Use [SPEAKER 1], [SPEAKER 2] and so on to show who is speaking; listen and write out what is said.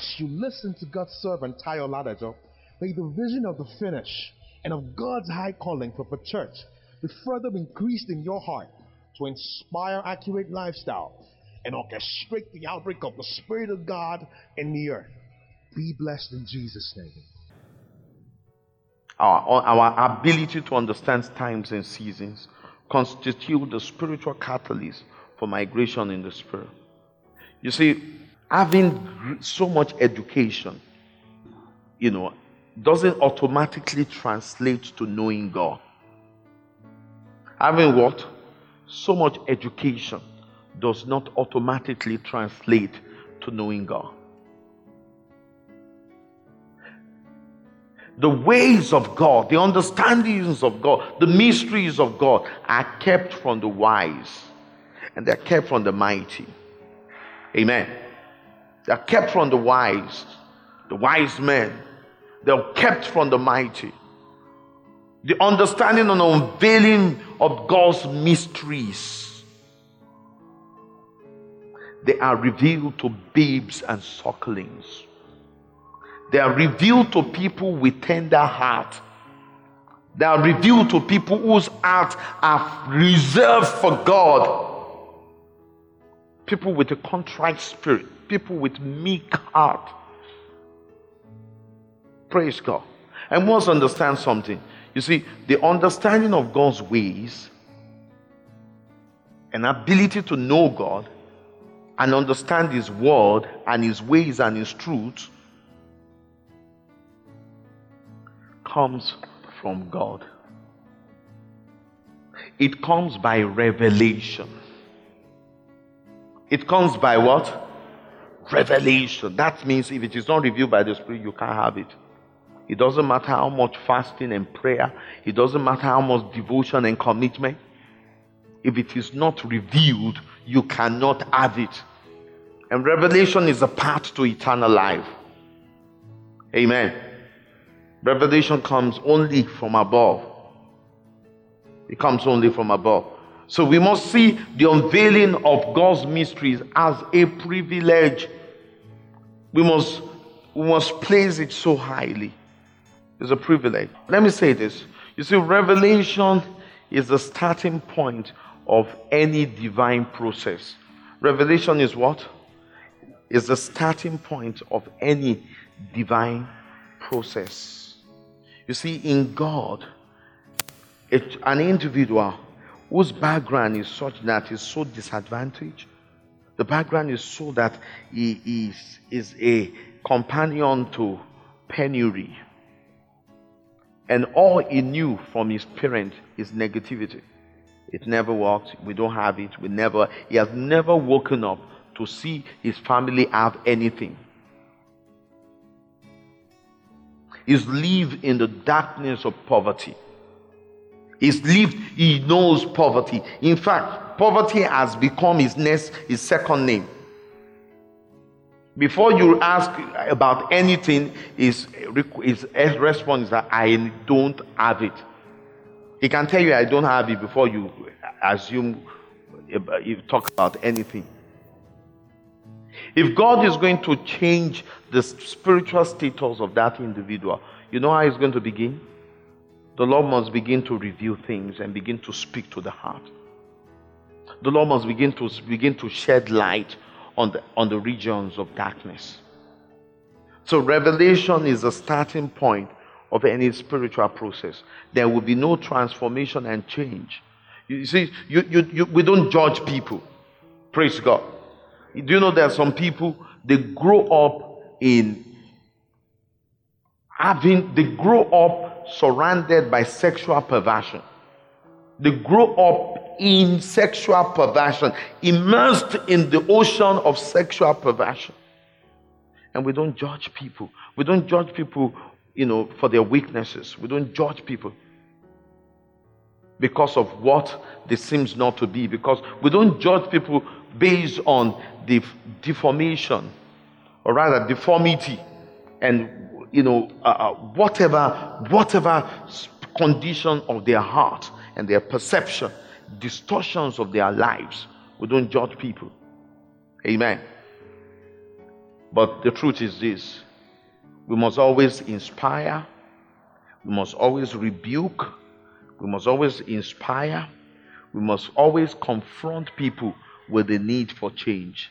[SPEAKER 1] as you listen to God's servant Tayo Ladajo, may the vision of the finish and of God's high calling for the church be further increased in your heart to inspire accurate lifestyle and orchestrate the outbreak of the Spirit of God in the earth. Be blessed in Jesus' name.
[SPEAKER 2] Our, our ability to understand times and seasons constitute the spiritual catalyst for migration in the spirit. You see, having so much education, you know, doesn't automatically translate to knowing God. Having what? So much education does not automatically translate to knowing God. The ways of God, the understandings of God, the mysteries of God are kept from the wise and they're kept from the mighty. Amen. They're kept from the wise, the wise men. They're kept from the mighty. The understanding and unveiling of God's mysteries. They are revealed to babes and sucklings. They are revealed to people with tender heart. They are revealed to people whose hearts are reserved for God. People with a contrite spirit, people with meek heart. Praise God. And must understand something. You see, the understanding of God's ways, an ability to know God and understand His word and His ways and His truths comes from God. It comes by revelation. It comes by what? Revelation. That means if it is not revealed by the Spirit, you can't have it. It doesn't matter how much fasting and prayer, it doesn't matter how much devotion and commitment. If it is not revealed, you cannot have it. And revelation is a path to eternal life. Amen. Revelation comes only from above. It comes only from above. So we must see the unveiling of God's mysteries as a privilege. We must, we must place it so highly. It's a privilege. Let me say this. You see, revelation is the starting point of any divine process. Revelation is what? Is the starting point of any divine process. You see, in God, it, an individual whose background is such that he's so disadvantaged, the background is so that he is, is a companion to penury. And all he knew from his parent is negativity. It never worked. We don't have it. We never, he has never woken up to see his family have anything. He's live in the darkness of poverty. He's lived, he knows poverty. In fact, poverty has become his next, his second name. Before you ask about anything, his, his response is that I don't have it. He can tell you I don't have it before you assume uh, you talk about anything. If God is going to change the spiritual status of that individual, you know how he's going to begin? The Lord must begin to reveal things and begin to speak to the heart. The Lord must begin to begin to shed light on the on the regions of darkness. So revelation is the starting point of any spiritual process. There will be no transformation and change. You see, you, you, you, we don't judge people. Praise God. Do you know there are some people they grow up in having they grow up surrounded by sexual perversion. They grow up in sexual perversion, immersed in the ocean of sexual perversion. And we don't judge people. We don't judge people, you know, for their weaknesses. We don't judge people because of what they seems not to be. Because we don't judge people based on the deformation, or rather deformity, and you know uh, uh, whatever whatever condition of their heart and their perception, distortions of their lives. We don't judge people. Amen. But the truth is this we must always inspire, we must always rebuke, we must always inspire, we must always confront people with the need for change.